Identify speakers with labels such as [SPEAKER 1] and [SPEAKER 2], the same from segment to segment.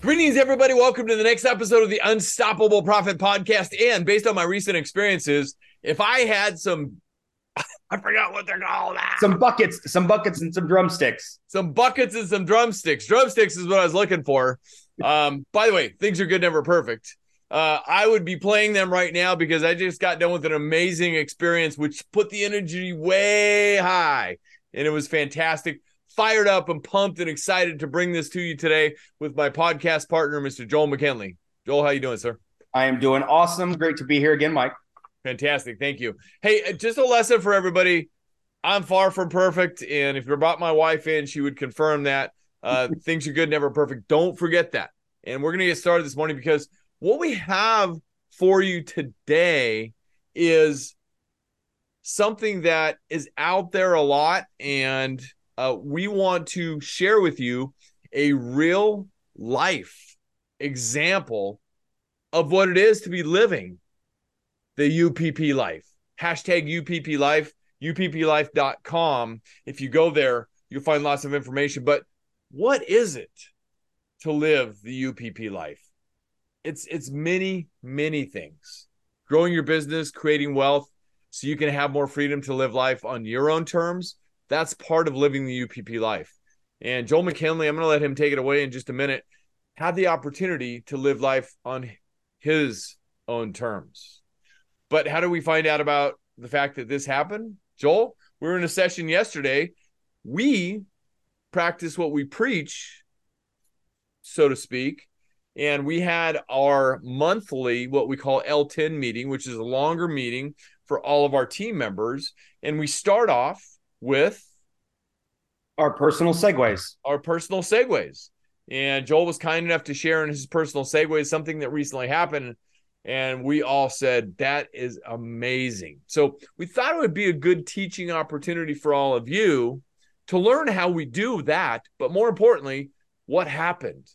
[SPEAKER 1] Greetings, everybody. Welcome to the next episode of the Unstoppable Profit Podcast. And based on my recent experiences, if I had some, I forgot what they're called. Ah,
[SPEAKER 2] Some buckets, some buckets, and some drumsticks.
[SPEAKER 1] some buckets and some drumsticks. Drumsticks is what I was looking for. Um, by the way, things are good, never perfect. Uh, I would be playing them right now because I just got done with an amazing experience, which put the energy way high, and it was fantastic. Fired up and pumped and excited to bring this to you today with my podcast partner, Mr. Joel McKinley. Joel, how you doing, sir?
[SPEAKER 2] I am doing awesome. Great to be here again, Mike.
[SPEAKER 1] Fantastic. Thank you. Hey, uh, just a lesson for everybody. I'm far from perfect. And if you brought my wife in, she would confirm that. Uh, things are good, never perfect. Don't forget that. And we're going to get started this morning because what we have for you today is something that is out there a lot. And uh, we want to share with you a real life example of what it is to be living the UPP life. Hashtag UPP life, upplife.com. If you go there, you'll find lots of information. But what is it to live the UPP life? It's it's many, many things. Growing your business, creating wealth so you can have more freedom to live life on your own terms. That's part of living the UPP life. And Joel McKinley, I'm going to let him take it away in just a minute. Had the opportunity to live life on his own terms. But how do we find out about the fact that this happened? Joel, we were in a session yesterday. We practice what we preach, so to speak. And we had our monthly, what we call L10 meeting, which is a longer meeting for all of our team members. And we start off with
[SPEAKER 2] Our personal segues.
[SPEAKER 1] our personal segues. And Joel was kind enough to share in his personal segues something that recently happened. And we all said, that is amazing. So we thought it would be a good teaching opportunity for all of you to learn how we do that. But more importantly, what happened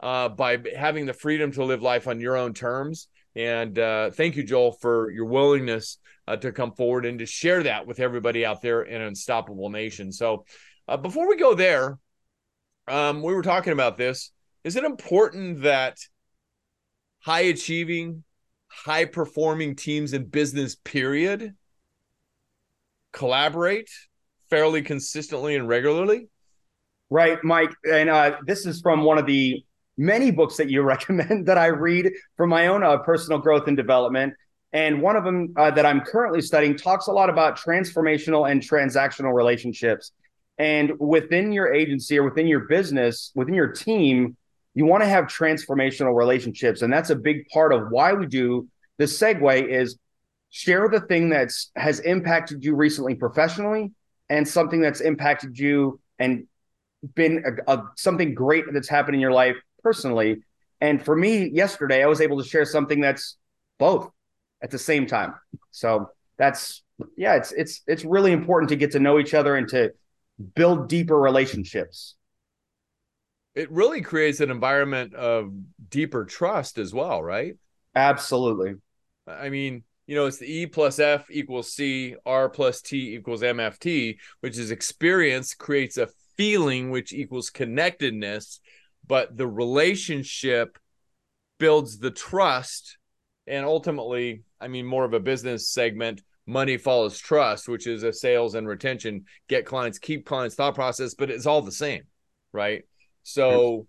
[SPEAKER 1] uh, by having the freedom to live life on your own terms. And uh, thank you, Joel, for your willingness uh, to come forward and to share that with everybody out there in Unstoppable Nation. So uh, before we go there, um, we were talking about this. Is it important that high achieving, high performing teams in business, period, collaborate fairly consistently and regularly?
[SPEAKER 2] Right, Mike. And uh, this is from one of the many books that you recommend that I read for my own uh, personal growth and development. And one of them uh, that I'm currently studying talks a lot about transformational and transactional relationships. And within your agency or within your business, within your team, you want to have transformational relationships. And that's a big part of why we do the segue is share the thing that's has impacted you recently professionally and something that's impacted you and been a, a, something great that's happened in your life personally. And for me, yesterday, I was able to share something that's both at the same time. So that's yeah, it's it's it's really important to get to know each other and to build deeper relationships.
[SPEAKER 1] It really creates an environment of deeper trust as well, right?
[SPEAKER 2] Absolutely.
[SPEAKER 1] I mean, you know, it's the E plus F equals C, R plus T equals MFT, which is experience creates a feeling, which equals connectedness, but the relationship builds the trust. And ultimately, I mean, more of a business segment, money follows trust, which is a sales and retention, get clients, keep clients thought process, but it's all the same, right? So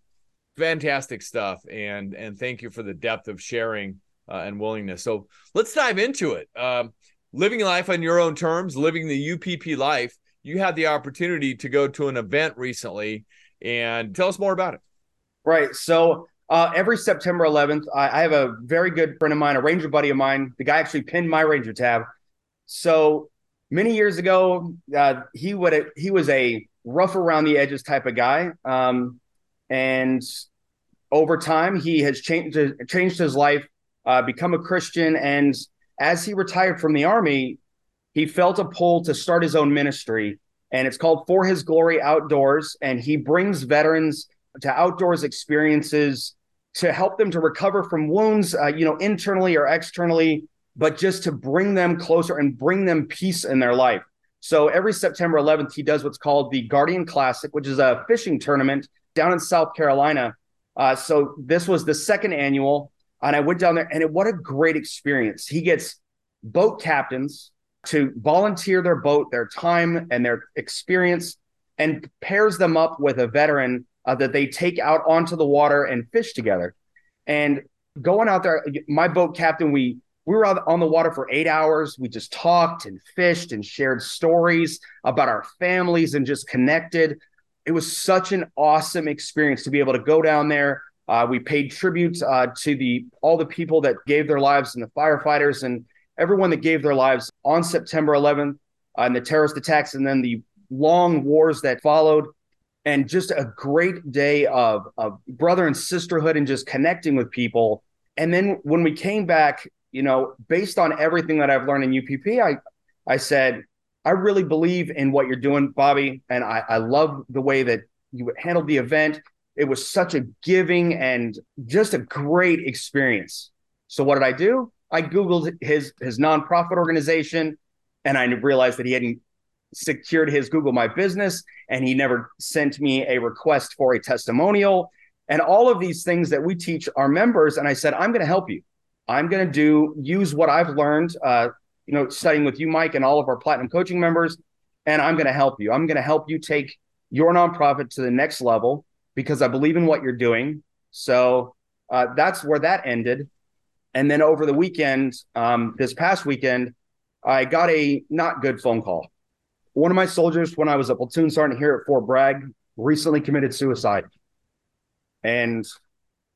[SPEAKER 1] fantastic stuff. And and thank you for the depth of sharing uh, and willingness. So let's dive into it. Um, living life on your own terms, living the UPP life. You had the opportunity to go to an event recently, and tell us more about it.
[SPEAKER 2] Right. So uh, every September 11th, I, I have a very good friend of mine, a ranger buddy of mine. The guy actually pinned my ranger tab. So many years ago, uh, he would he was a rough around the edges type of guy, um, and over time, he has changed changed his life uh, become a Christian. And as he retired from the army, he felt a pull to start his own ministry. And it's called For His Glory Outdoors. And he brings veterans to outdoors experiences to help them to recover from wounds, uh, you know, internally or externally, but just to bring them closer and bring them peace in their life. So every September 11th, he does what's called the Guardian Classic, which is a fishing tournament down in South Carolina. Uh, so this was the second annual, and I went down there, and it, what a great experience! He gets boat captains to volunteer their boat, their time, and their experience, and pairs them up with a veteran uh, that they take out onto the water and fish together. And going out there, my boat captain, we we were on the water for eight hours. We just talked and fished and shared stories about our families and just connected. It was such an awesome experience to be able to go down there. Uh, we paid tribute uh, to the all the people that gave their lives and the firefighters and everyone that gave their lives on September 11th uh, and the terrorist attacks and then the long wars that followed and just a great day of, of brother and sisterhood and just connecting with people. And then when we came back, you know, based on everything that I've learned in UPP, I, I said, I really believe in what you're doing, Bobby. And I, I love the way that you handled the event. It was such a giving and just a great experience. So what did I do? I Googled his his nonprofit organization and I realized that he hadn't secured his Google My Business and he never sent me a request for a testimonial and all of these things that we teach our members. And I said, I'm going to help you. I'm going to do use what I've learned, uh, you know, studying with you, Mike, and all of our platinum coaching members, and I'm going to help you. I'm going to help you take your nonprofit to the next level because I believe in what you're doing. So uh, that's where that ended. And then over the weekend, um, this past weekend, I got a not good phone call. One of my soldiers, when I was a platoon sergeant here at Fort Bragg, recently committed suicide. And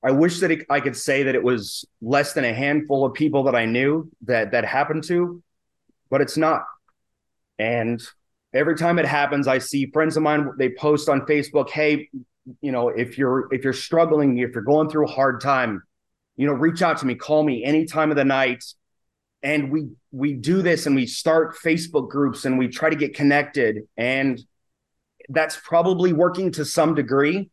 [SPEAKER 2] I wish that I could say that it was less than a handful of people that I knew that that happened to, but it's not. And every time it happens, I see friends of mine they post on Facebook, "Hey, you know, if you're if you're struggling, if you're going through a hard time, you know, reach out to me, call me any time of the night and we we do this and we start facebook groups and we try to get connected. And that's probably working to some degree.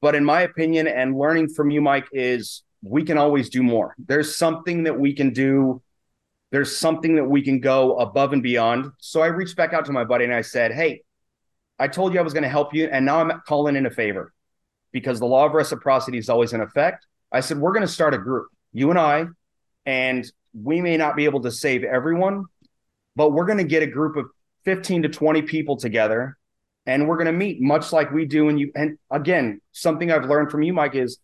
[SPEAKER 2] But in my opinion and learning from you mike is we can always do more. There's something that we can do. There's something that we can go above and beyond. So i reached back out to my buddy and i said hey i told you i was going to help you and now i'm calling in a favor because the law of reciprocity is always in effect. I said we're going to start a group you and i and we may not be able to save everyone, but we're going to get a group of 15 to 20 people together and we're going to meet much like we do. And you, and again, something I've learned from you, Mike, is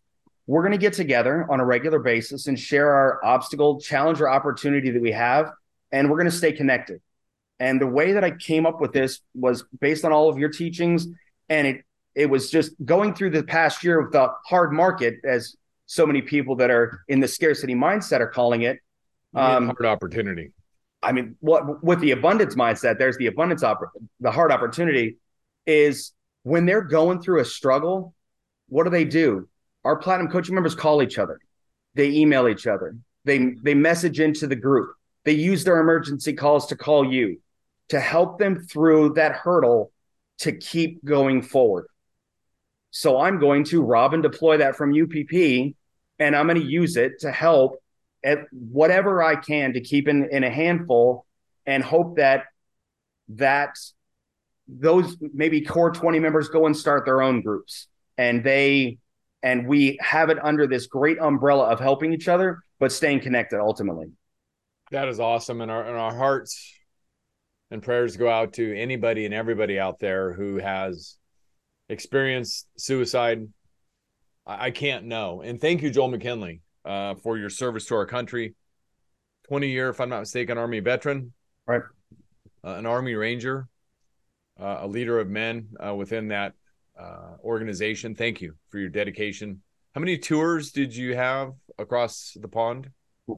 [SPEAKER 2] we're going to get together on a regular basis and share our obstacle, challenge, or opportunity that we have. And we're going to stay connected. And the way that I came up with this was based on all of your teachings. And it, it was just going through the past year of the hard market, as so many people that are in the scarcity mindset are calling it.
[SPEAKER 1] Um, hard opportunity.
[SPEAKER 2] I mean, what with the abundance mindset, there's the abundance oppor- the hard opportunity is when they're going through a struggle, what do they do? Our platinum coaching members call each other. They email each other. They they message into the group. They use their emergency calls to call you to help them through that hurdle to keep going forward. So I'm going to rob and deploy that from UPP and I'm going to use it to help whatever I can to keep in, in a handful and hope that that those maybe core 20 members go and start their own groups. And they and we have it under this great umbrella of helping each other but staying connected ultimately.
[SPEAKER 1] That is awesome. And our, and our hearts and prayers go out to anybody and everybody out there who has experienced suicide. I, I can't know. And thank you joel mckinley uh, for your service to our country. 20 year, if I'm not mistaken, Army veteran.
[SPEAKER 2] Right.
[SPEAKER 1] Uh, an Army Ranger, uh, a leader of men uh, within that uh, organization. Thank you for your dedication. How many tours did you have across the pond?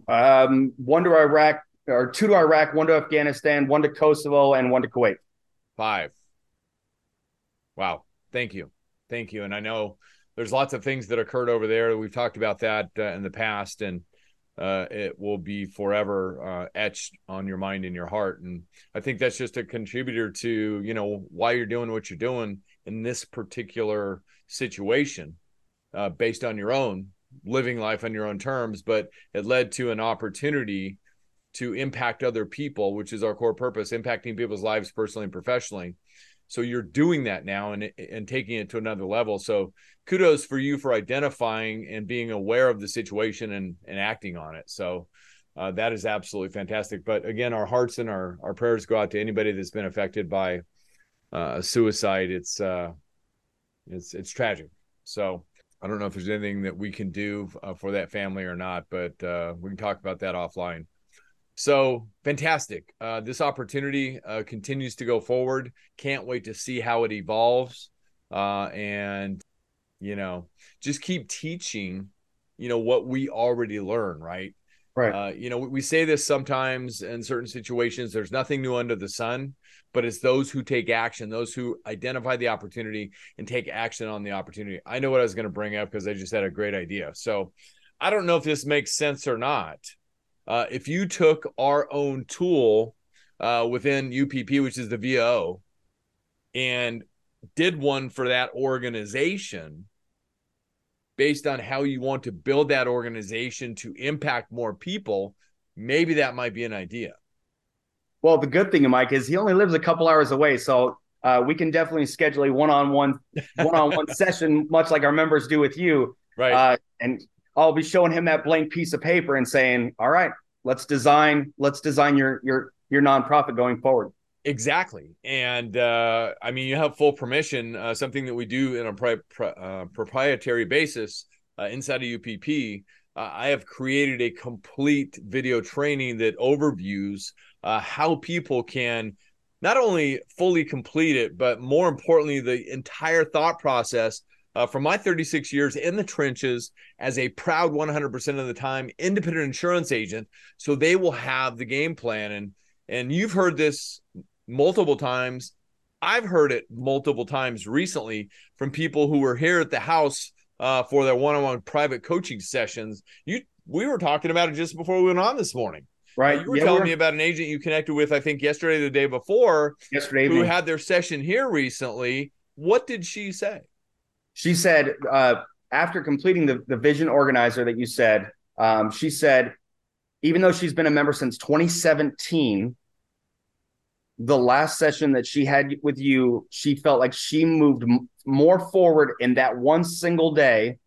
[SPEAKER 2] Um, one to Iraq, or two to Iraq, one to Afghanistan, one to Kosovo, and one to Kuwait.
[SPEAKER 1] Five. Wow. Thank you. Thank you. And I know there's lots of things that occurred over there. We've talked about that uh, in the past, and uh, it will be forever uh, etched on your mind and your heart. And I think that's just a contributor to you know why you're doing what you're doing in this particular situation, uh, based on your own living life on your own terms. But it led to an opportunity to impact other people, which is our core purpose, impacting people's lives personally and professionally. So you're doing that now and and taking it to another level. So kudos for you for identifying and being aware of the situation and and acting on it. So uh, that is absolutely fantastic. But again, our hearts and our our prayers go out to anybody that's been affected by uh, suicide. It's uh, it's it's tragic. So I don't know if there's anything that we can do uh, for that family or not, but uh, we can talk about that offline. So fantastic. Uh, this opportunity uh, continues to go forward. Can't wait to see how it evolves. Uh, and, you know, just keep teaching, you know, what we already learn, right?
[SPEAKER 2] Right.
[SPEAKER 1] Uh, you know, we say this sometimes in certain situations there's nothing new under the sun, but it's those who take action, those who identify the opportunity and take action on the opportunity. I know what I was going to bring up because I just had a great idea. So I don't know if this makes sense or not uh, if you took our own tool uh, within UPP, which is the VO, and did one for that organization based on how you want to build that organization to impact more people, maybe that might be an idea.
[SPEAKER 2] Well, the good thing, Mike, is he only lives a couple hours away, so uh, we can definitely schedule a one-on-one, one-on-one session, much like our members do with you.
[SPEAKER 1] Right.
[SPEAKER 2] Uh, and I'll be showing him that blank piece of paper and saying, "All right, let's design let's design your your your nonprofit going forward."
[SPEAKER 1] Exactly, and uh, I mean, you have full permission. Uh, something that we do in a pri- uh, proprietary basis uh, inside of UPP. Uh, I have created a complete video training that overviews uh, how people can not only fully complete it, but more importantly, the entire thought process uh, from my 36 years in the trenches as a proud 100% of the time independent insurance agent. So they will have the game plan. And, and you've heard this multiple times. I've heard it multiple times recently from people who were here at the house uh, for their one-on-one private coaching sessions. You, we were talking about it just before we went on this morning.
[SPEAKER 2] Right.
[SPEAKER 1] Uh, you were yeah, telling me about an agent you connected with, I think yesterday, the day before,
[SPEAKER 2] yesterday,
[SPEAKER 1] who had their session here recently. What did she say?
[SPEAKER 2] She said uh, after completing the, the vision organizer that you said, um, she said, even though she's been a member since 2017, the last session that she had with you, she felt like she moved m- more forward in that one single day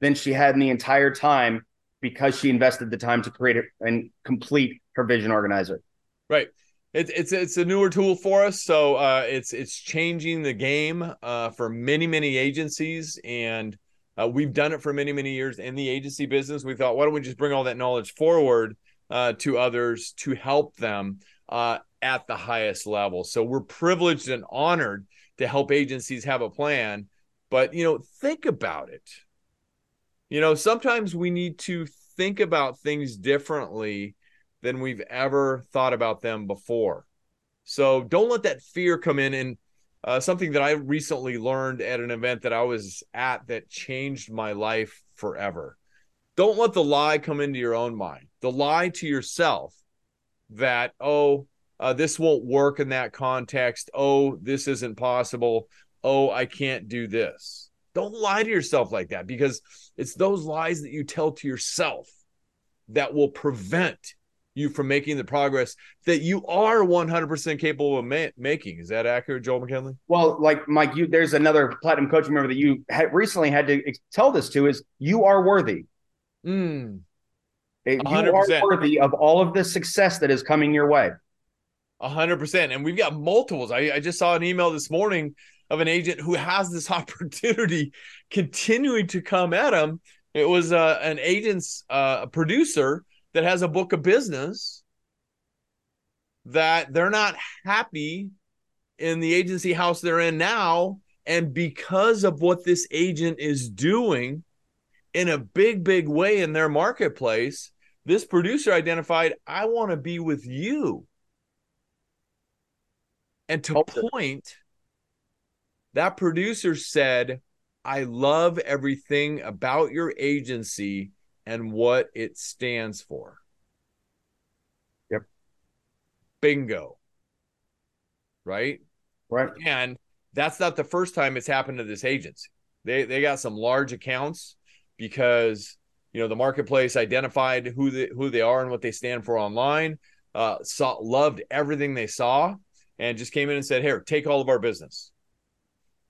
[SPEAKER 2] than she had in the entire time because she invested the time to create it and complete her vision organizer.
[SPEAKER 1] Right it's it's it's a newer tool for us, so uh, it's it's changing the game uh, for many many agencies, and uh, we've done it for many many years in the agency business. We thought, why don't we just bring all that knowledge forward uh, to others to help them uh, at the highest level? So we're privileged and honored to help agencies have a plan, but you know, think about it. You know, sometimes we need to think about things differently than we've ever thought about them before. So don't let that fear come in. And uh, something that I recently learned at an event that I was at that changed my life forever. Don't let the lie come into your own mind. The lie to yourself that, oh, uh, this won't work in that context. Oh, this isn't possible. Oh, I can't do this. Don't lie to yourself like that because it's those lies that you tell to yourself that will prevent you from making the progress that you are 100% capable of ma- making. Is that accurate, Joel McKinley?
[SPEAKER 2] Well, like Mike, you there's another platinum coaching member that you had recently had to tell this to is you are worthy.
[SPEAKER 1] Mm.
[SPEAKER 2] You are worthy of all of the success that is coming your way.
[SPEAKER 1] A hundred percent. And we've got multiples. I, I just saw an email this morning of an agent who has this opportunity continuing to come at him. It was uh, an agent's uh, producer that has a book of business that they're not happy in the agency house they're in now. And because of what this agent is doing in a big, big way in their marketplace, this producer identified, I want to be with you. And to point, that producer said, I love everything about your agency and what it stands for.
[SPEAKER 2] Yep.
[SPEAKER 1] Bingo. Right?
[SPEAKER 2] Right.
[SPEAKER 1] And that's not the first time it's happened to this agency. They they got some large accounts because you know the marketplace identified who they who they are and what they stand for online. Uh, saw loved everything they saw and just came in and said, "Here, take all of our business."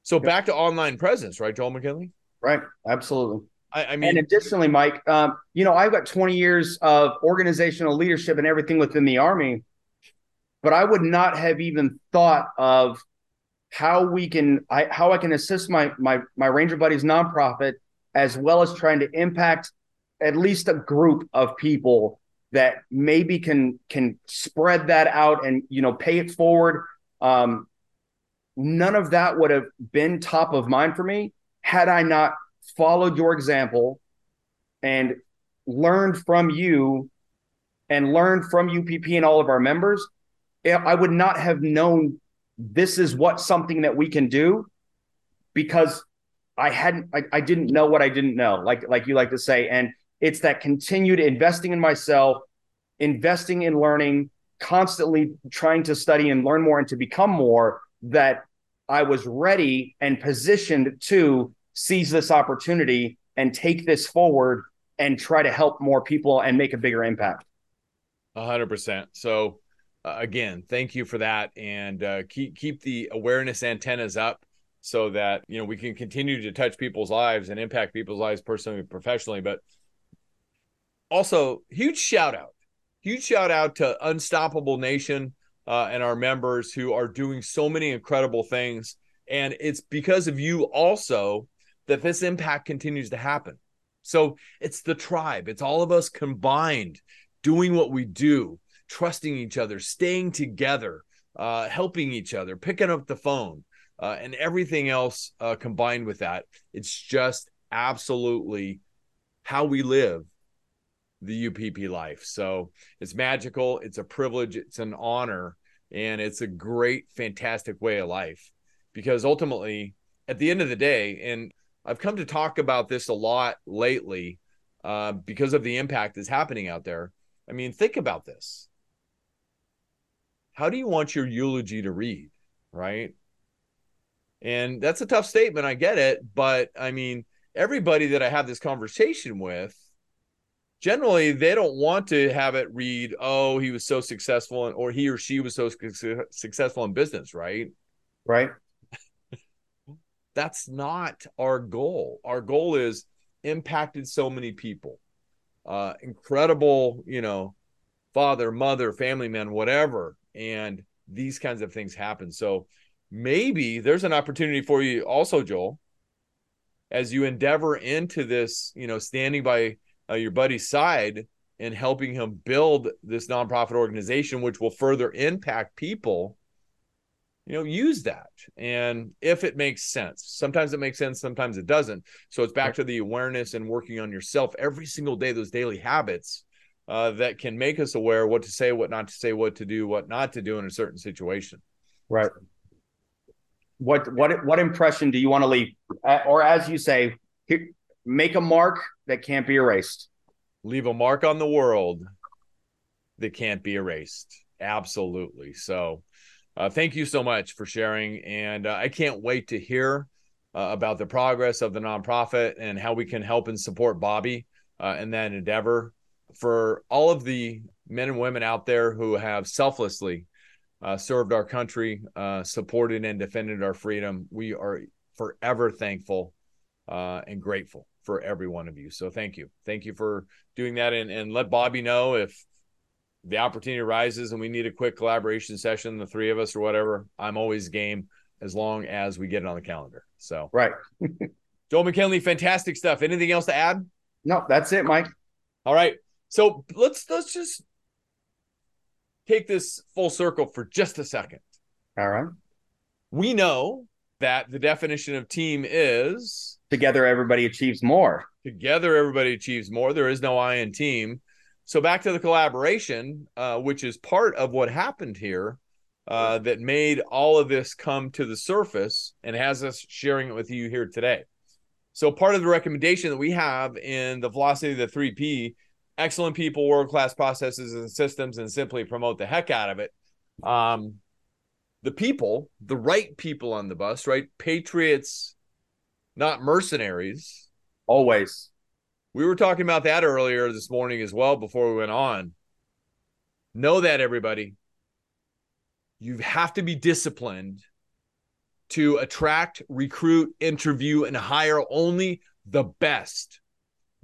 [SPEAKER 1] So yep. back to online presence, right, Joel McKinley?
[SPEAKER 2] Right. Absolutely.
[SPEAKER 1] I, I mean,
[SPEAKER 2] and additionally, Mike, um, you know, I've got 20 years of organizational leadership and everything within the Army, but I would not have even thought of how we can I, how I can assist my my my Ranger Buddies nonprofit as well as trying to impact at least a group of people that maybe can can spread that out and you know pay it forward. Um, none of that would have been top of mind for me had I not followed your example and learned from you and learned from UPP and all of our members. Eh, I would not have known this is what something that we can do because I hadn't I, I didn't know what I didn't know like like you like to say and it's that continued investing in myself investing in learning constantly trying to study and learn more and to become more that I was ready and positioned to seize this opportunity and take this forward and try to help more people and make a bigger impact.
[SPEAKER 1] A hundred percent. So uh, again, thank you for that, and uh, keep keep the awareness antennas up so that you know we can continue to touch people's lives and impact people's lives personally and professionally. But also, huge shout out, huge shout out to Unstoppable Nation uh, and our members who are doing so many incredible things, and it's because of you also that this impact continues to happen. So it's the tribe, it's all of us combined doing what we do trusting each other, staying together, uh, helping each other, picking up the phone, uh, and everything else uh, combined with that. It's just absolutely how we live the UPP life. So it's magical, it's a privilege, it's an honor, and it's a great, fantastic way of life. Because ultimately, at the end of the day, and I've come to talk about this a lot lately uh, because of the impact that's happening out there. I mean, think about this how do you want your eulogy to read? Right. And that's a tough statement. I get it. But I mean, everybody that I have this conversation with, generally, they don't want to have it read, oh, he was so successful, or he or she was so successful in business. Right.
[SPEAKER 2] Right.
[SPEAKER 1] That's not our goal. Our goal is impacted so many people. Uh, incredible, you know, father, mother, family man, whatever and these kinds of things happen. So maybe there's an opportunity for you also, Joel, as you endeavor into this, you know, standing by uh, your buddy's side and helping him build this nonprofit organization, which will further impact people. You know, use that. And if it makes sense, sometimes it makes sense, sometimes it doesn't. So it's back to the awareness and working on yourself every single day, those daily habits uh, that can make us aware what to say, what not to say, what to do, what not to do in a certain situation.
[SPEAKER 2] Right. What what what impression do you want to leave, or as you say, make a mark that can't be erased?
[SPEAKER 1] Leave a mark on the world that can't be erased. Absolutely. So, uh, thank you so much for sharing, and uh, I can't wait to hear uh, about the progress of the nonprofit and how we can help and support Bobby uh, in that endeavor for all of the men and women out there who have selflessly uh, served our country, uh, supported and defended our freedom, we are forever thankful and grateful for every one of you. So thank you. Thank you for doing that. And, and let Bobby know if the opportunity arises and we need a quick collaboration session, the three of us or whatever. I'm always game as long as we get it on the calendar. So,
[SPEAKER 2] right.
[SPEAKER 1] Joel McKinley, fantastic stuff. Anything else to add?
[SPEAKER 2] No, that's it, Mike.
[SPEAKER 1] All right. So let's let's just take this full circle for just a second.
[SPEAKER 2] All right.
[SPEAKER 1] We know that the definition of team is
[SPEAKER 2] together everybody achieves more.
[SPEAKER 1] Together everybody achieves more. There is no I in team. So back to the collaboration, uh, which is part of what happened here, uh, that made all of this come to the surface and has us sharing it with you here today. So part of the recommendation that we have in the velocity of the 3P, excellent people, world-class processes and systems, and simply promote the heck out of it. Um, the people, the right people on the bus, right? Patriots, not mercenaries.
[SPEAKER 2] Always.
[SPEAKER 1] We were talking about that earlier this morning as well before we went on. Know that, everybody. You have to be disciplined to attract, recruit, interview, and hire only the best,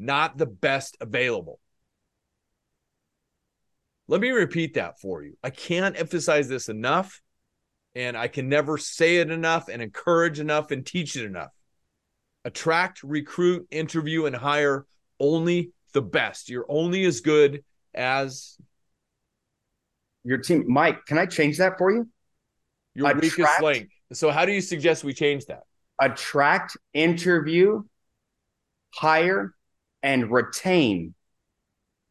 [SPEAKER 1] not the best available. Let me repeat that for you. I can't emphasize this enough, and I can never say it enough and encourage enough and teach it enough. Attract, recruit, interview, and hire only the best. You're only as good as
[SPEAKER 2] your team. Mike, can I change that for you?
[SPEAKER 1] Your attract, weakest link. So, how do you suggest we change that?
[SPEAKER 2] Attract, interview, hire, and retain.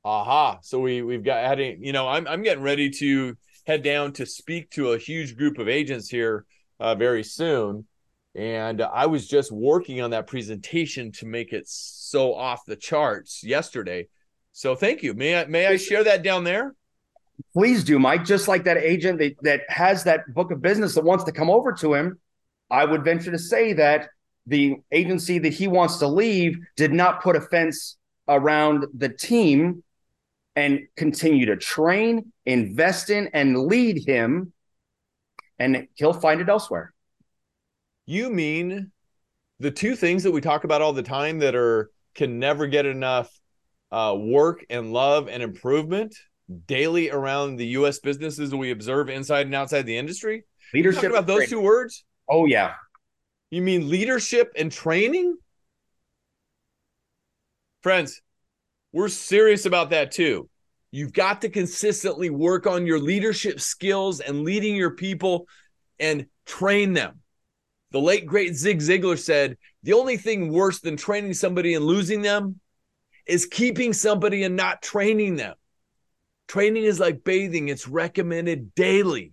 [SPEAKER 1] Aha. So we we've got adding, you know, I'm I'm getting ready to head down to speak to a huge group of agents here uh, very soon. And I was just working on that presentation to make it so off the charts yesterday. So thank you. May I may I share that down there?
[SPEAKER 2] Please do, Mike. Just like that agent that, that has that book of business that wants to come over to him, I would venture to say that the agency that he wants to leave did not put a fence around the team and continue to train, invest in, and lead him, and he'll find it elsewhere.
[SPEAKER 1] You mean the two things that we talk about all the time that are can never get enough uh, work and love and improvement daily around the U.S. businesses that we observe inside and outside the industry?
[SPEAKER 2] Leadership
[SPEAKER 1] about those two words?
[SPEAKER 2] Oh yeah.
[SPEAKER 1] You mean leadership and training? Friends, we're serious about that too. You've got to consistently work on your leadership skills and leading your people and train them. The late great Zig Ziglar said, the only thing worse than training somebody and losing them is keeping somebody and not training them. Training is like bathing, it's recommended daily.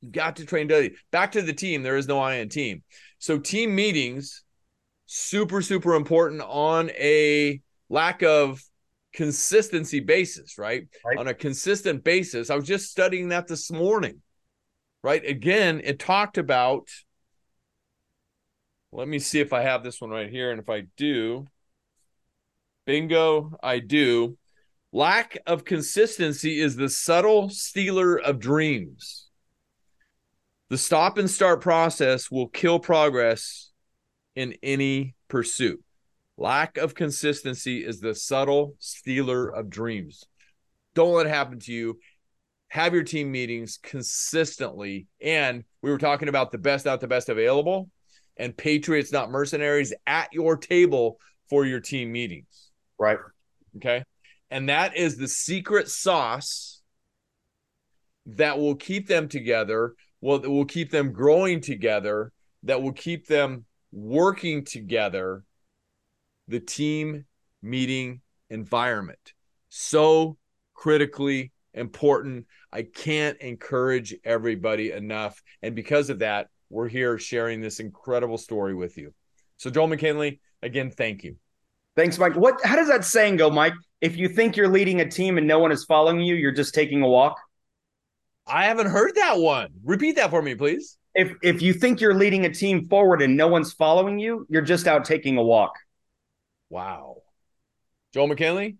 [SPEAKER 1] You've got to train daily. Back to the team, there is no I in team. So, team meetings, super, super important on a lack of consistency basis, right? right? On a consistent basis. I was just studying that this morning, right? Again, it talked about, let me see if I have this one right here. And if I do, bingo, I do. Lack of consistency is the subtle stealer of dreams. The stop and start process will kill progress in any pursuit. Lack of consistency is the subtle stealer of dreams. Don't let it happen to you. Have your team meetings consistently. And we were talking about the best, not the best available, and Patriots, not mercenaries, at your table for your team meetings.
[SPEAKER 2] Right.
[SPEAKER 1] Okay. And that is the secret sauce that will keep them together, well, that will keep them growing together, that will keep them working together the team meeting environment. So critically important. I can't encourage everybody enough. And because of that, we're here sharing this incredible story with you. So, Joel McKinley, again, thank you.
[SPEAKER 2] Thanks, Mike. What? How does that saying go, Mike? If you think you're leading a team and no one is following you, you're just taking a walk.
[SPEAKER 1] I haven't heard that one. Repeat that for me, please.
[SPEAKER 2] If if you think you're leading a team forward and no one's following you, you're just out taking a walk.
[SPEAKER 1] Wow. Joel McKinley,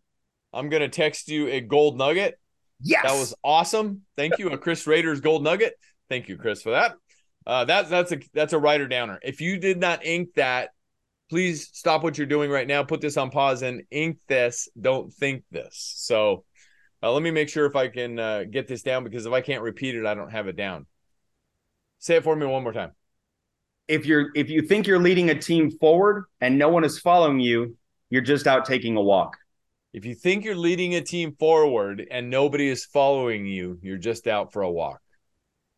[SPEAKER 1] I'm going to text you a gold nugget.
[SPEAKER 2] Yes.
[SPEAKER 1] That was awesome. Thank you. A Chris Raiders gold nugget. Thank you, Chris, for that. Uh, that, that's a that's a writer downer. If you did not ink that, please stop what you're doing right now. Put this on pause and ink this. Don't think this. So uh, let me make sure if I can uh, get this down because if I can't repeat it, I don't have it down. Say it for me one more time
[SPEAKER 2] if you're if you think you're leading a team forward and no one is following you, you're just out taking a walk.
[SPEAKER 1] If you think you're leading a team forward and nobody is following you, you're just out for a walk.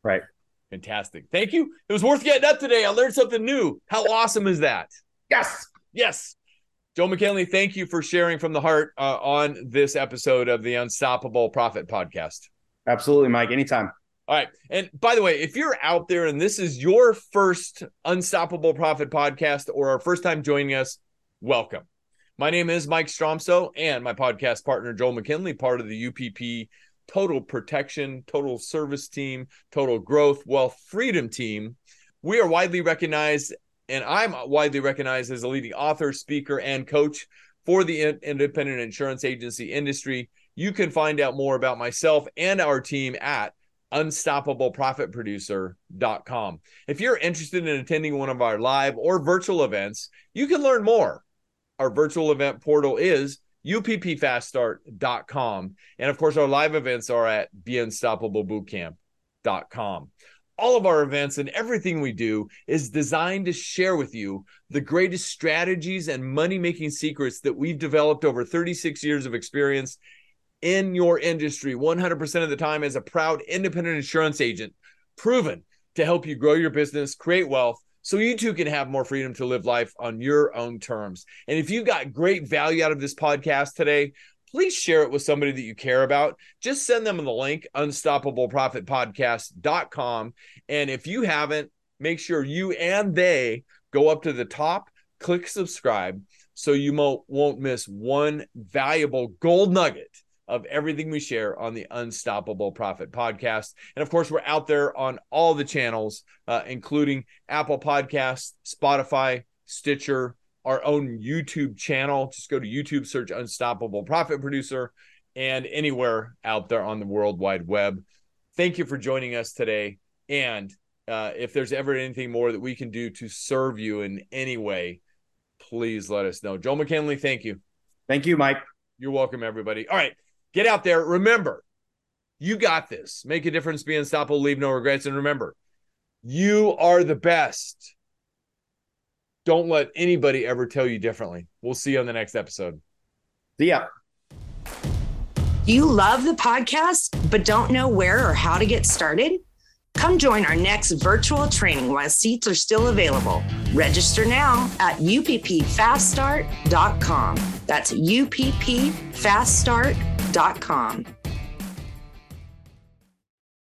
[SPEAKER 2] Right.
[SPEAKER 1] Fantastic. Thank you. It was worth getting up today. I learned something new. How awesome is that?
[SPEAKER 2] Yes.
[SPEAKER 1] Yes. Joe McKinley, thank you for sharing from the heart uh, on this episode of the Unstoppable Profit Podcast.
[SPEAKER 2] Absolutely, Mike. Anytime.
[SPEAKER 1] All right. And by the way, if you're out there and this is your first Unstoppable Profit podcast or our first time joining us, welcome. My name is Mike Stromsoe and my podcast partner, Joel McKinley, part of the UPP Total Protection, Total Service Team, Total Growth, Wealth Freedom Team. We are widely recognized, and I'm widely recognized as a leading author, speaker, and coach for the independent insurance agency industry. You can find out more about myself and our team at unstoppableprofitproducer.com. If you're interested in attending one of our live or virtual events, you can learn more our virtual event portal is uppfaststart.com. And of course, our live events are at beunstoppablebootcamp.com. All of our events and everything we do is designed to share with you the greatest strategies and money making secrets that we've developed over 36 years of experience in your industry, 100% of the time as a proud independent insurance agent, proven to help you grow your business, create wealth, so you too can have more freedom to live life on your own terms. And if you got great value out of this podcast today, please share it with somebody that you care about. Just send them the link, unstoppableprofitpodcast.com. And if you haven't, make sure you and they go up to the top, click subscribe so you won't miss one valuable gold nugget of everything we share on the Unstoppable Profit podcast. And of course, we're out there on all the channels, uh, including Apple Podcasts, Spotify, Stitcher, our own YouTube channel. Just go to YouTube, search Unstoppable Profit Producer, and anywhere out there on the World Wide Web. Thank you for joining us today. And uh, if there's ever anything more that we can do to serve you in any way, please let us know. Joe McKinley, thank you.
[SPEAKER 2] Thank you, Mike.
[SPEAKER 1] You're welcome, everybody. All right. Get out there. Remember, you got this. Make a difference, be unstoppable, leave no regrets. And remember, you are the best. Don't let anybody ever tell you differently. We'll see you on the next episode.
[SPEAKER 2] See ya.
[SPEAKER 3] Do you love the podcast, but don't know where or how to get started? Come join our next virtual training while seats are still available. Register now at uppfaststart.com. That's uppfaststart.com dot com.